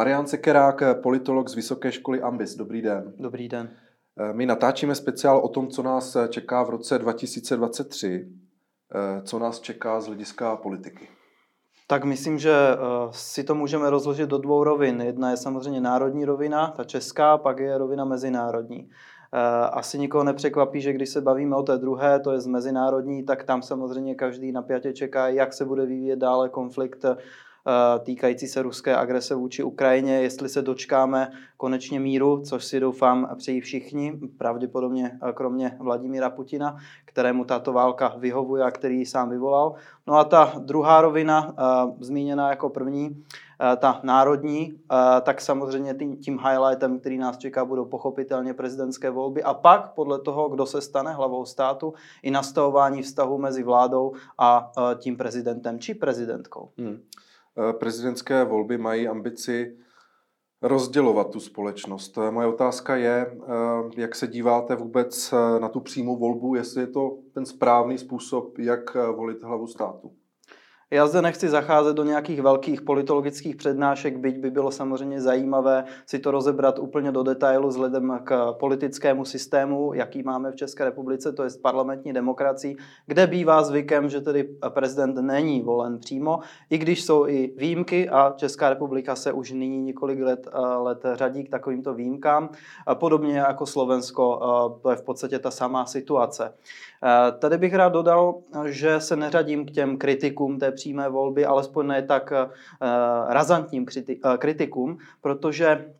Marian Sekerák, politolog z Vysoké školy Ambis. Dobrý den. Dobrý den. My natáčíme speciál o tom, co nás čeká v roce 2023. Co nás čeká z hlediska politiky? Tak myslím, že eh, si to můžeme rozložit do dvou rovin. Jedna je samozřejmě národní rovina, ta česká, pak je rovina mezinárodní. Eh, asi nikoho nepřekvapí, že když se bavíme o té druhé, to je z mezinárodní, tak tam samozřejmě každý napjatě čeká, jak se bude vyvíjet dále konflikt Eh, týkající se ruské agrese vůči Ukrajině, jestli se dočkáme konečně míru, což si doufám přejí všichni, pravděpodobně eh, kromě Vladimíra Putina, kterému tato válka vyhovuje a který ji sám vyvolal. No a ta druhá rovina, eh, zmíněná jako první, ta národní, tak samozřejmě tím, tím highlightem, který nás čeká, budou pochopitelně prezidentské volby a pak podle toho, kdo se stane hlavou státu, i nastavování vztahu mezi vládou a tím prezidentem či prezidentkou. Hmm. Eh, prezidentské volby mají ambici rozdělovat tu společnost. Eh, moje otázka je, eh, jak se díváte vůbec na tu přímou volbu, jestli je to ten správný způsob, jak volit hlavu státu. Já zde nechci zacházet do nějakých velkých politologických přednášek, byť by bylo samozřejmě zajímavé si to rozebrat úplně do detailu vzhledem k politickému systému, jaký máme v České republice, to je parlamentní demokracii, kde bývá zvykem, že tedy prezident není volen přímo, i když jsou i výjimky a Česká republika se už nyní několik let, let řadí k takovýmto výjimkám. Podobně jako Slovensko, to je v podstatě ta samá situace. Tady bych rád dodal, že se neřadím k těm kritikům té přímé volby, alespoň ne tak eh, razantním eh, kritikům, protože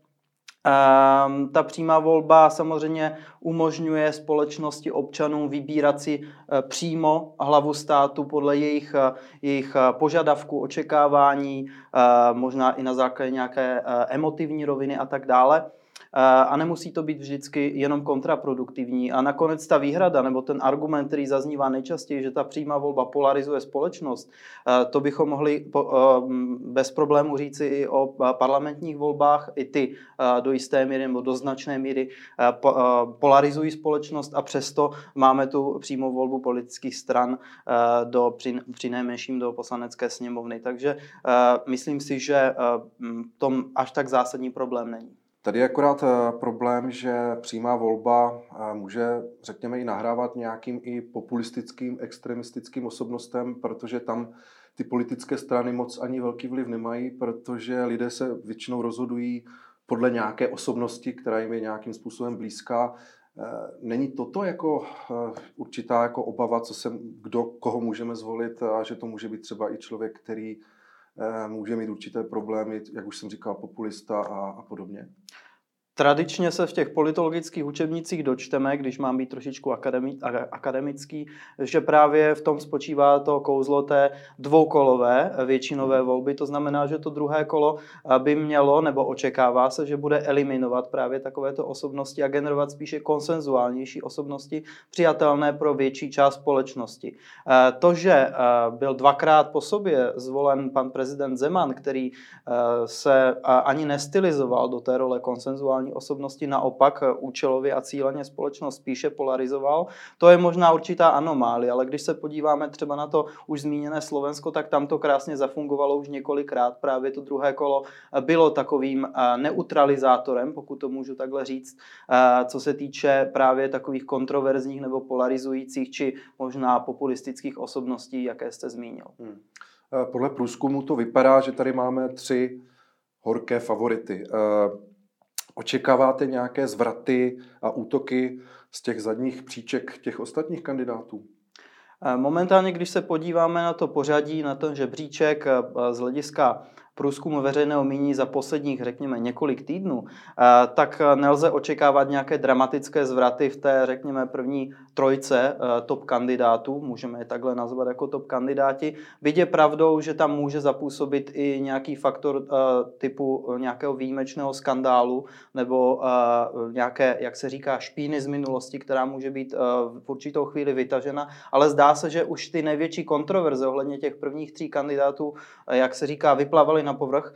ehm, ta přímá volba samozřejmě umožňuje společnosti občanům vybírat si eh, přímo hlavu státu podle jejich, jejich požadavků, očekávání, možná i na základě nějaké emotivní roviny a tak dále a nemusí to být vždycky jenom kontraproduktivní. A nakonec ta výhrada nebo ten argument, který zaznívá nejčastěji, že ta přímá volba polarizuje společnost, to bychom mohli bez problému říci i o parlamentních volbách. I ty do jisté míry nebo do značné míry polarizují společnost a přesto máme tu přímou volbu politických stran do, při, při nejmenším do poslanecké sněmovny. Takže myslím si, že tom až tak zásadní problém není. Tady je akorát eh, problém, že přímá volba eh, může, řekněme, i nahrávat nějakým i populistickým, extremistickým osobnostem, protože tam ty politické strany moc ani velký vliv nemají, protože lidé se většinou rozhodují podle nějaké osobnosti, která jim je nějakým způsobem blízká. Eh, není toto jako určitá jako obava, co se, kdo, koho můžeme zvolit a že to může být třeba i člověk, který může mít určité problémy, jak už jsem říkal, populista a, a podobně? Tradičně se v těch politologických učebnicích dočteme, když mám být trošičku akademický, že právě v tom spočívá to kouzlo té dvoukolové většinové volby. To znamená, že to druhé kolo by mělo, nebo očekává se, že bude eliminovat právě takovéto osobnosti a generovat spíše konsenzuálnější osobnosti, přijatelné pro větší část společnosti. To, že byl dvakrát po sobě zvolen pan prezident Zeman, který se ani nestylizoval do té role konsenzuální osobnosti naopak eh, účelově a cíleně společnost spíše polarizoval. To je možná určitá anomálie, ale když se podíváme třeba na to už zmíněné Slovensko, tak tam to krásně zafungovalo už několikrát. Právě to druhé kolo eh, bylo takovým eh, neutralizátorem, pokud to můžu takhle říct, co se týče právě takových kontroverzních nebo polarizujících či možná populistických osobností, jaké jste zmínil. Hmm. Podle průzkumu to vypadá, že tady máme tři horké favority. Očekáváte nějaké zvraty a útoky z těch zadních příček těch ostatních kandidátů? Momentálně, když se podíváme na to pořadí, na ten žebříček z hlediska průzkumu veřejného mínění za posledních, řekněme, několik týdnů, eh, tak nelze očekávat nějaké dramatické zvraty v té, řekněme, první trojce eh, top kandidátů, můžeme je takhle nazvat jako top kandidáti. Byť je pravdou, že tam může zapůsobit i nějaký faktor eh, typu nějakého výjimečného skandálu nebo nějaké, jak se říká, špíny z minulosti, která může být v určitou chvíli vytažena, ale zdá se, že už ty největší kontroverze ohledně těch prvních tří kandidátů, jak se říká, vyplavaly na povrch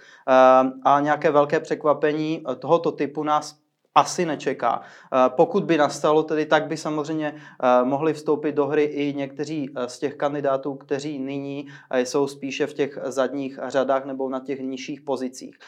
a nějaké velké překvapení tohoto typu nás asi nečeká. Pokud by nastalo tedy, tak by samozřejmě mohli vstoupit do hry i někteří z těch kandidátů, kteří nyní jsou spíše v těch zadních řadách nebo na těch nižších pozicích.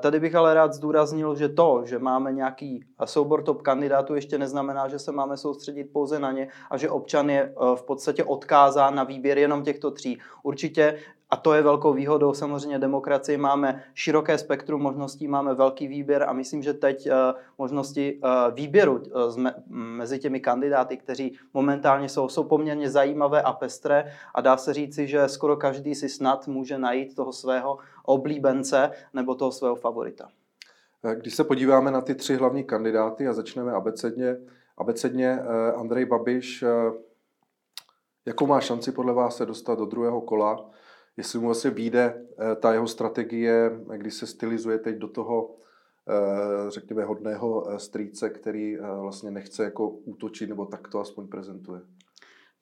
Tady bych ale rád zdůraznil, že to, že máme nějaký soubor top kandidátů, ještě neznamená, že se máme soustředit pouze na ně a že občan je v podstatě odkázán na výběr jenom těchto tří. Určitě a to je velkou výhodou samozřejmě demokracie. Máme široké spektrum možností, máme velký výběr a myslím, že teď uh, možnosti uh, výběru uh, mezi těmi kandidáty, kteří momentálně jsou, jsou poměrně zajímavé a pestré a dá se říci, že skoro každý si snad může najít toho svého oblíbence nebo toho svého favorita. Když se podíváme na ty tři hlavní kandidáty a začneme abecedně, abecedně Andrej Babiš, jakou má šanci podle vás se dostat do druhého kola? Jestli mu vlastně vyjde eh, ta jeho strategie, kdy se stylizuje teď do toho, eh, řekněme, hodného eh, strýce, který vlastně nechce jako útočit, nebo tak to aspoň prezentuje.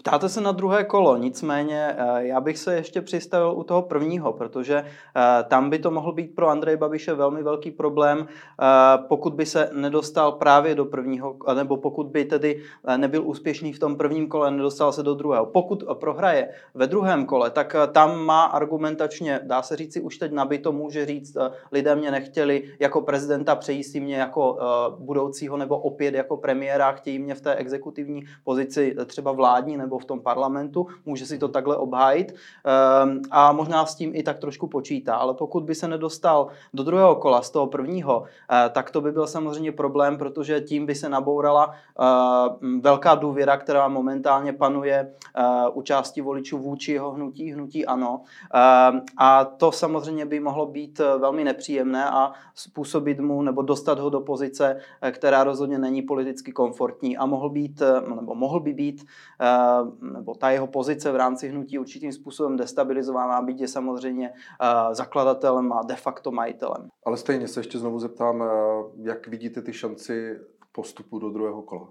Ptáte se na druhé kolo, nicméně eh, já bych se ještě přistavil u toho prvního, protože eh, tam by to mohl být pro Andreje Babiše velmi velký problém, eh, pokud by se nedostal právě do prvního, nebo pokud by tedy nebyl úspěšný v tom prvním kole, nedostal se do druhého. Pokud prohraje ve druhém kole, tak tam má argumentačně, dá se říci už teď nabito, může říct, lidé mě nechtěli jako prezidenta, přejí si mě jako budoucího nebo opět jako premiéra, chtějí mě v té exekutivní pozici třeba vládní nebo v tom parlamentu, může si to takhle obhájit ehm, a možná s tím i tak trošku počítá. Ale pokud by se nedostal do druhého kola z toho prvního, eh, tak to by byl samozřejmě problém, protože tím by se nabourala eh, velká důvěra, která momentálně panuje eh, u části voličů vůči jeho hnutí, hnutí ano. Ehm, a to samozřejmě by mohlo být velmi nepříjemné a způsobit mu nebo dostat ho do pozice, která rozhodně není politicky komfortní a mohl být, nebo mohl by být nebo ta jeho pozice v rámci hnutí určitým způsobem destabilizovaná, byť je samozřejmě eh, zakladatelem a de facto majitelem. Ale stejně se ještě znovu zeptám, eh, jak vidíte ty šanci postupu do druhého kola?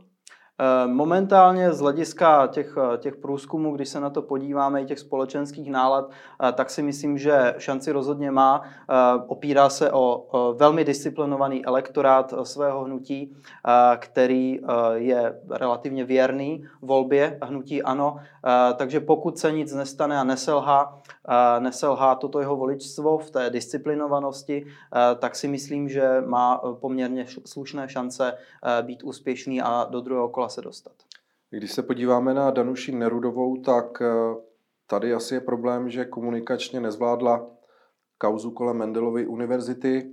Eh, momentálně z hlediska těch, eh, těch průzkumů, když se na to podíváme, i těch společenských nálad, eh, tak si myslím, že šanci rozhodně má. Opírá se o velmi disciplinovaný elektorát svého hnutí, který je relativně věrný volbě hnutí ano. Takže pokud se nic nestane a neselhá, neselhá toto jeho voličstvo v té disciplinovanosti, tak si myslím, že má poměrně slušné šance být úspěšný a do druhého kola se dostat. Když se podíváme na Danuši Nerudovou, tak eh, tady asi je problém, že komunikačně nezvládla kauzu kolem Mendelovy univerzity.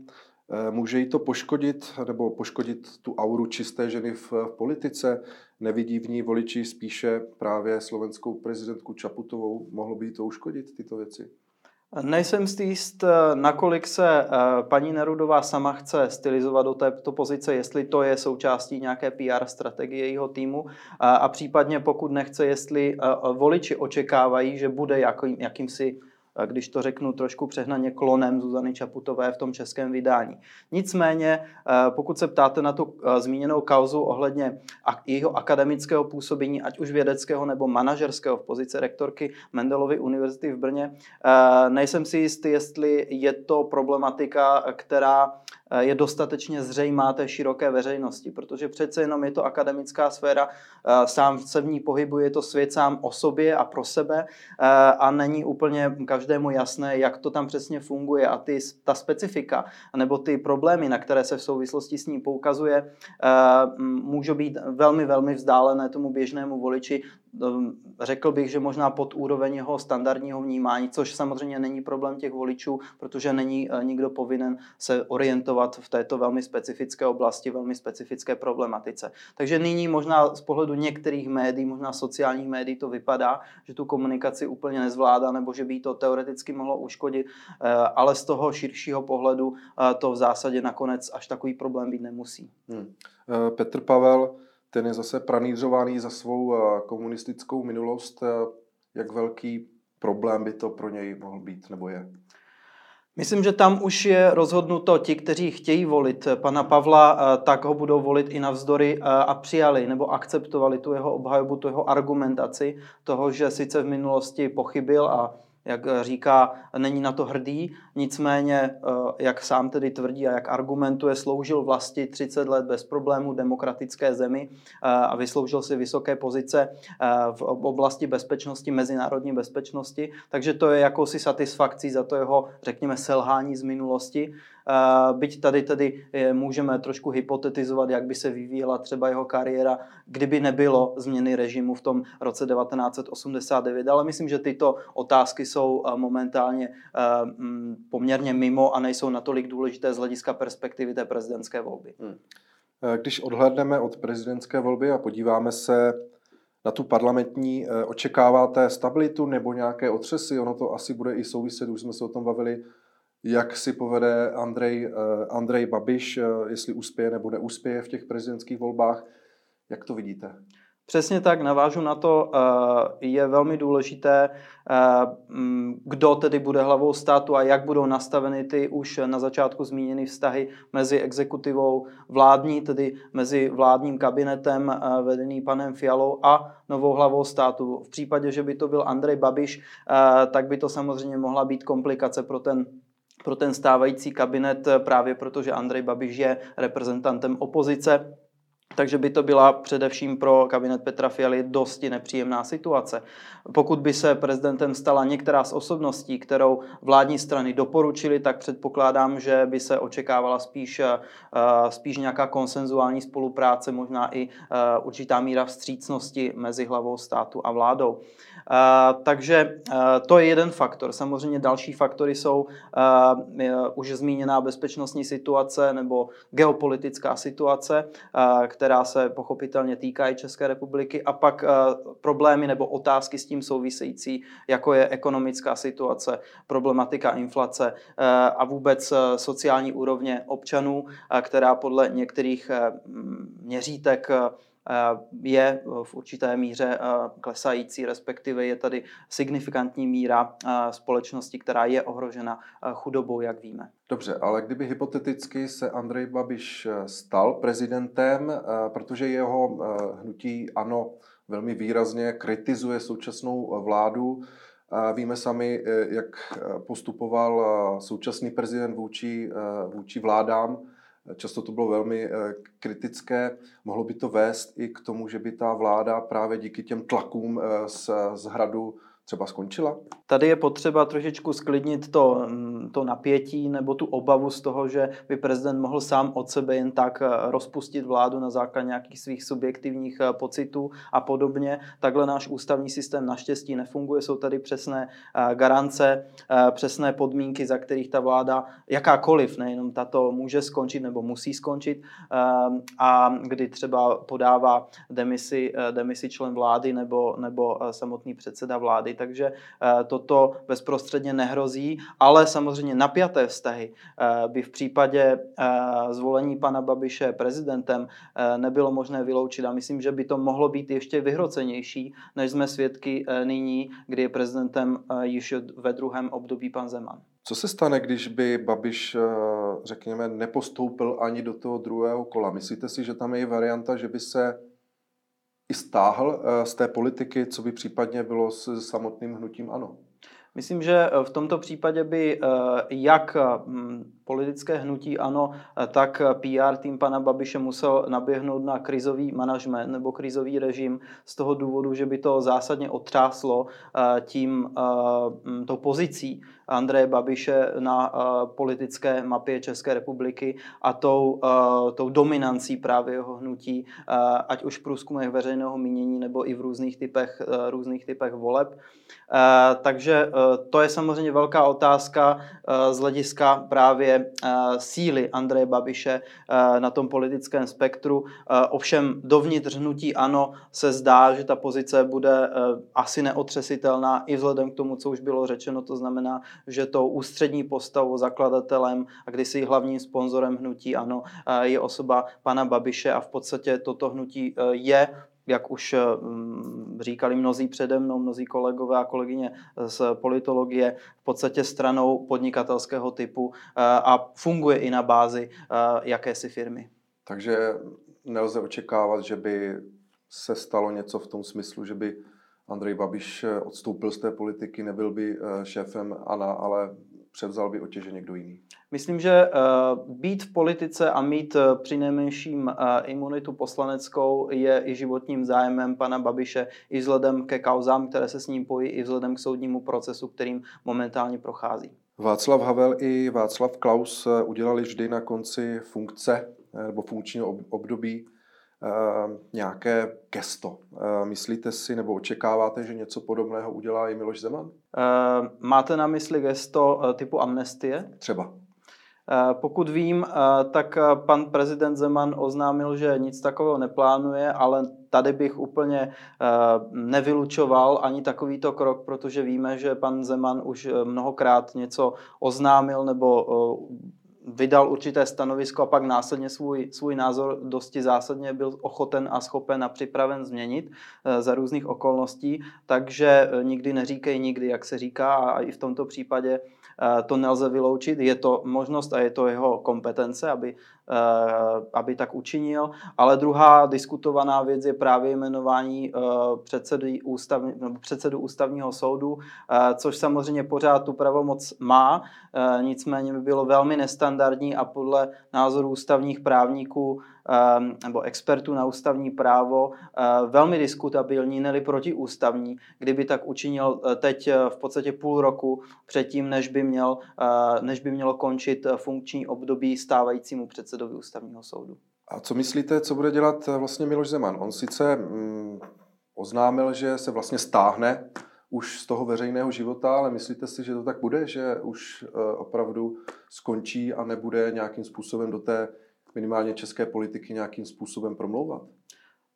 Eh, může jí to poškodit, nebo poškodit tu auru čisté ženy v, v politice? Nevidí v ní voliči spíše právě slovenskou prezidentku Čaputovou? Mohlo by jí to uškodit, tyto věci? Nejsem si jist, nakolik se eh, paní Nerudová sama chce stylizovat do této pozice, jestli to je součástí nějaké PR strategie jejího týmu. A případně pokud nechce, jestli eh, voliči očekávají, že bude jakým, jakýmsi když to řeknu trošku přehnaně, klonem Zuzany Čaputové v tom českém vydání. Nicméně, eh, pokud se ptáte na tu eh, zmíněnou kauzu ohledně jeho akademického působení, ať už vědeckého nebo manažerského v pozici rektorky Mendelovy univerzity v Brně, eh, nejsem si jistý, jestli je to problematika, která je dostatečně zřejmá té široké veřejnosti, protože přece jenom je to akademická sféra, eh, sám se v ní pohybuje, je to svět sám o sobě a pro sebe eh, a není úplně každému jasné, jak to tam přesně funguje. A ty, ta specifika nebo ty problémy, na které se v souvislosti s ní poukazuje, můžou být velmi, velmi vzdálené tomu běžnému voliči, řekl bych, že možná pod úroveň jeho standardního vnímání, což samozřejmě není problém těch voličů, protože není eh, nikdo povinen se orientovat v této velmi specifické oblasti, velmi specifické problematice. Takže nyní možná z pohledu některých médií, možná sociálních médií to vypadá, že tu komunikaci úplně nezvládá nebo že by to teoreticky mohlo uškodit, eh, ale z toho širšího pohledu eh, to v zásadě nakonec až takový problém být nemusí. Hmm. Petr Pavel ten je zase pranířovaný za svou eh, komunistickou minulost. Eh, jak velký problém by to pro něj mohl být nebo je? Myslím, že tam už je rozhodnuto ti, kteří chtějí volit pana Pavla, eh, tak ho budou volit i navzdory a přijali nebo akceptovali tu jeho obhajobu, tu jeho argumentaci toho, že sice v minulosti pochybil a jak říká, není na to hrdý, nicméně, jak sám tedy tvrdí a jak argumentuje, sloužil vlasti 30 let bez problémů demokratické zemi a vysloužil si vysoké pozice v oblasti bezpečnosti, mezinárodní bezpečnosti, takže to je jakousi satisfakcí za to jeho, řekněme, selhání z minulosti. Byť tady tedy můžeme trošku hypotetizovat, jak by se vyvíjela třeba jeho kariéra, kdyby nebylo změny režimu v tom roce 1989. Ale myslím, že tyto otázky jsou momentálně poměrně mimo a nejsou natolik důležité z hlediska perspektivy té prezidentské volby. Hmm. Když odhlédneme od prezidentské volby a podíváme se na tu parlamentní, očekáváte stabilitu nebo nějaké otřesy? Ono to asi bude i souviset, už jsme se o tom bavili, jak si povede Andrej, eh, Andrej Babiš, eh, jestli uspěje nebo neuspěje v těch prezidentských volbách. Jak to vidíte? Přesně tak, navážu na to, eh, je velmi důležité, mm, kdo tedy bude hlavou státu a jak budou nastaveny ty už na začátku zmíněny vztahy mezi exekutivou vládní, tedy mezi vládním kabinetem vedený panem Fialou a novou hlavou státu. V případě, že by to byl Andrej Babiš, tak by to samozřejmě mohla být komplikace pro ten pro ten stávající kabinet, právě protože Andrej Babiš je reprezentantem opozice. Takže by to byla především pro kabinet Petra Fialy dosti nepříjemná situace. Pokud by se prezidentem stala některá z osobností, kterou vládní strany doporučili, tak předpokládám, že by se očekávala spíš, eh, spíš nějaká konsenzuální spolupráce, možná i eh, určitá míra vstřícnosti mezi hlavou státu a vládou. Uh, takže to je jeden faktor. Samozřejmě další faktory jsou už zmíněná bezpečnostní situace nebo geopolitická situace, která se pochopitelně týká i České republiky, a pak problémy nebo otázky s tím související, jako je ekonomická situace, problematika inflace a vůbec sociální úrovně občanů, která podle některých měřítek Eh, je eh, v určité míře eh, klesající, respektive je tady signifikantní míra společnosti, která je ohrožena chudobou, jak víme. Dobře, ale kdyby hypoteticky se Andrej Babiš stal prezidentem, protože jeho hnutí ANO velmi výrazně kritizuje současnou vládu, Víme sami, jak postupoval současný prezident vůči, vůči vládám Často to bylo velmi eh, kritické. Mohlo by to vést i k tomu, že by ta vláda právě díky těm tlakům eh, z, z hradu třeba skončila? Tady je potřeba trošičku sklidnit to, mm, to napětí nebo tu obavu z toho, že by prezident mohl sám od sebe jen tak eh, rozpustit vládu na základě nějakých svých subjektivních eh, pocitů a podobně. Takhle náš ústavní systém naštěstí nefunguje. Jsou tady přesné eh, garance, přesné podmínky, za kterých ta vláda, jakákoliv, nejenom tato, může skončit nebo musí skončit a kdy třeba podává demisi, demisi člen vlády nebo, nebo samotný předseda vlády takže eh, toto bezprostředně nehrozí, ale samozřejmě napjaté vztahy eh, by v případě eh, zvolení pana Babiše prezidentem nebylo možné vyloučit a myslím, že by to mohlo být ještě vyhrocenější, než jsme svědky nyní, kdy je prezidentem již ve druhém období pan Zeman. Co se stane, když by Babiš, řekněme, nepostoupil ani do toho druhého kola? Myslíte si, že tam je varianta, že by se i stáhl eh, z té politiky, co by případně bylo s samotným hnutím ANO? Myslím, že eh, v tomto případě by eh, jak hm, politické hnutí ANO, tak PR tým pana Babiše musel naběhnout na krizový manažment nebo krizový režim z toho důvodu, že by to zásadně otřáslo tím hm, to pozicí Andreje Babiše na politické mapě České republiky a tou, tou dominancí právě jeho hnutí, ať už v průzkumech veřejného mínění nebo i v různých typech, různých typech voleb. Takže to je samozřejmě velká otázka z hlediska právě síly Andreje Babiše na tom politickém spektru. Ovšem dovnitř hnutí ano se zdá, že ta pozice bude asi neotřesitelná i vzhledem k tomu, co už bylo řečeno, to znamená, že tou ústřední postavou, zakladatelem a kdysi hlavním sponzorem hnutí ano je osoba pana Babiše a v podstatě toto hnutí je jak už mm, říkali mnozí přede mnou, mnozí kolegové a kolegyně z politologie, v podstatě stranou podnikatelského typu a funguje i na bázi jakési firmy. Takže nelze očekávat, že by se stalo něco v tom smyslu, že by Andrej Babiš odstoupil z té politiky, nebyl by šéfem ANA, ale převzal by otěže někdo jiný? Myslím, že uh, být v politice a mít uh, při nejmenším uh, imunitu poslaneckou je i životním zájmem pana Babiše, i vzhledem ke kauzám, které se s ním pojí, i vzhledem k soudnímu procesu, kterým momentálně prochází. Václav Havel i Václav Klaus udělali vždy na konci funkce nebo funkčního období nějaké gesto. Myslíte si nebo očekáváte, že něco podobného udělá i Miloš Zeman? Máte na mysli gesto typu amnestie? Třeba. Eh, pokud vím, eh, tak eh, pan prezident Zeman oznámil, že nic takového neplánuje, ale tady bych úplně nevylučoval ani takovýto krok, protože víme, že pan Zeman už mnohokrát něco oznámil nebo vydal určité stanovisko a pak následně svůj, svůj názor dosti zásadně byl ochoten a schopen a připraven změnit za různých okolností, takže nikdy neříkej nikdy, jak se říká a i v tomto případě Eh, to nelze vyloučit, je to možnost a je to jeho kompetence, aby, eh, aby tak učinil. Ale druhá diskutovaná věc je právě jmenování eh, předsedy ústavní, předsedu ústavního soudu, což samozřejmě pořád tu pravomoc má, nicméně by bylo velmi nestandardní a podle názoru ústavních právníků nebo expertů na ústavní právo eh, velmi diskutabilní, neli protiústavní, kdyby tak učinil eh, teď eh, v podstatě půl roku předtím, než by, měl, než by mělo končit funkční období stávajícímu předsedovi ústavního soudu. A co myslíte, co bude dělat vlastně Miloš Zeman? On sice mm, oznámil, že se vlastně stáhne už z toho veřejného života, ale myslíte si, že to tak bude, že už opravdu skončí a nebude nějakým způsobem do té minimálně české politiky nějakým způsobem promlouvat?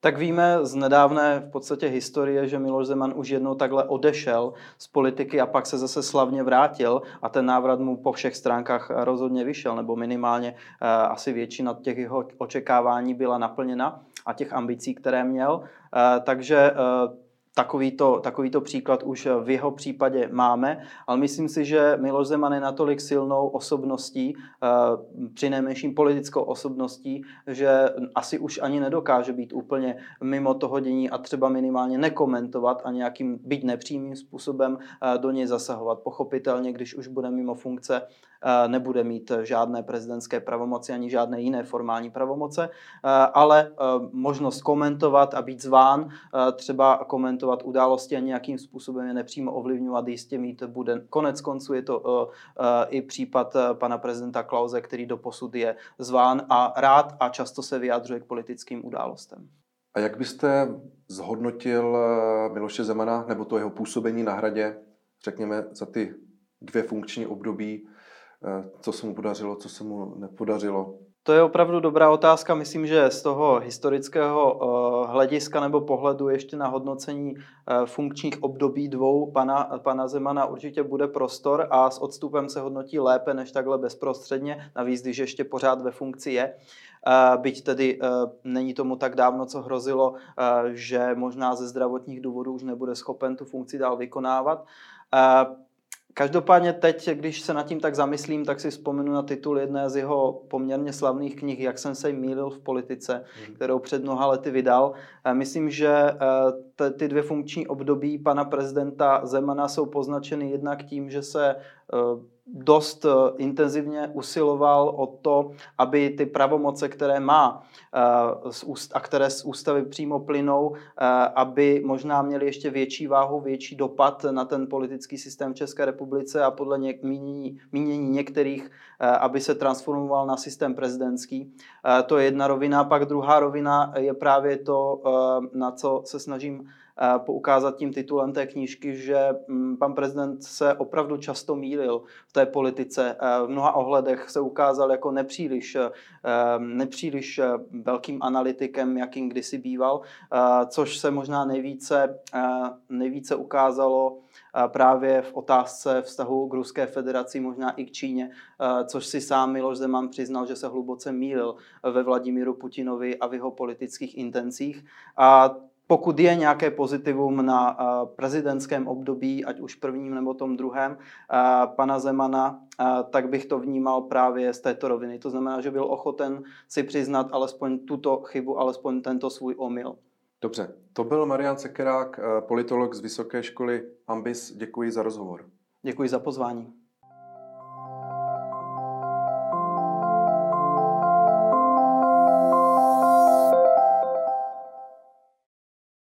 Tak víme z nedávné v podstatě historie, že Miloš Zeman už jednou takhle odešel z politiky a pak se zase slavně vrátil a ten návrat mu po všech stránkách rozhodně vyšel, nebo minimálně uh, asi většina těch jeho očekávání byla naplněna a těch ambicí, které měl. Uh, takže uh, Takovýto, takovýto příklad už v jeho případě máme, ale myslím si, že Miloš Zeman je natolik silnou osobností, eh, při nejmenším politickou osobností, že asi už ani nedokáže být úplně mimo toho dění a třeba minimálně nekomentovat a nějakým být nepřímým způsobem eh, do něj zasahovat. Pochopitelně, když už bude mimo funkce, Eh, nebude mít žádné prezidentské pravomoci ani žádné jiné formální pravomoce, ale možnost komentovat a být zván, třeba komentovat události a nějakým způsobem je nepřímo ovlivňovat, jistě mít bude. Konec konců je to i případ pana prezidenta Klauze, který do posud je zván a rád a často se vyjadřuje k politickým událostem. A jak byste zhodnotil Miloše Zemana nebo to jeho působení na hradě, řekněme, za ty dvě funkční období Eh, co se mu podařilo, co se mu nepodařilo? To je opravdu dobrá otázka. Myslím, že z toho historického eh, hlediska nebo pohledu ještě na hodnocení eh, funkčních období dvou pana, pana Zemana určitě bude prostor a s odstupem se hodnotí lépe než takhle bezprostředně, navíc když ještě pořád ve funkci je. Byť tedy není tomu tak dávno, co hrozilo, že možná ze zdravotních důvodů už nebude schopen tu funkci dál vykonávat. Každopádně teď, když se nad tím tak zamyslím, tak si vzpomenu na titul jedné z jeho poměrně slavných knih, Jak jsem se mýlil v politice, hmm. kterou před mnoha lety vydal. Myslím, že eh, ty dvě funkční období pana prezidenta Zemana jsou poznačeny jednak tím, že se eh, dost eh, intenzivně usiloval o to, aby ty pravomoce, které má eh, a které z ústavy přímo plynou, eh, aby možná měly ještě větší váhu, větší dopad na ten politický systém v České republice a podle něk, mínění, mínění některých, aby se transformoval na systém prezidentský. To je jedna rovina. Pak druhá rovina je právě to, na co se snažím poukázat tím titulem té knížky, že mm, pan prezident se opravdu často mýlil v té politice. V mnoha ohledech se ukázal jako nepříliš, eh, nepříliš eh, velkým analytikem, jakým kdysi býval, což se možná nejvíce, nejvíce ukázalo právě v otázce vztahu k Ruské federaci, možná i k Číně, což si sám Miloš Zeman přiznal, že se hluboce mýlil ve Vladimíru Putinovi a v jeho politických intencích. A pokud je nějaké pozitivum na eh, prezidentském období, ať už prvním nebo tom druhém, eh, pana Zemana, eh, tak bych to vnímal právě z této roviny. To znamená, že byl ochoten si přiznat alespoň tuto chybu, alespoň tento svůj omyl. Dobře, to byl Marian Sekerák, politolog z Vysoké školy Ambis. Děkuji za rozhovor. Děkuji za pozvání.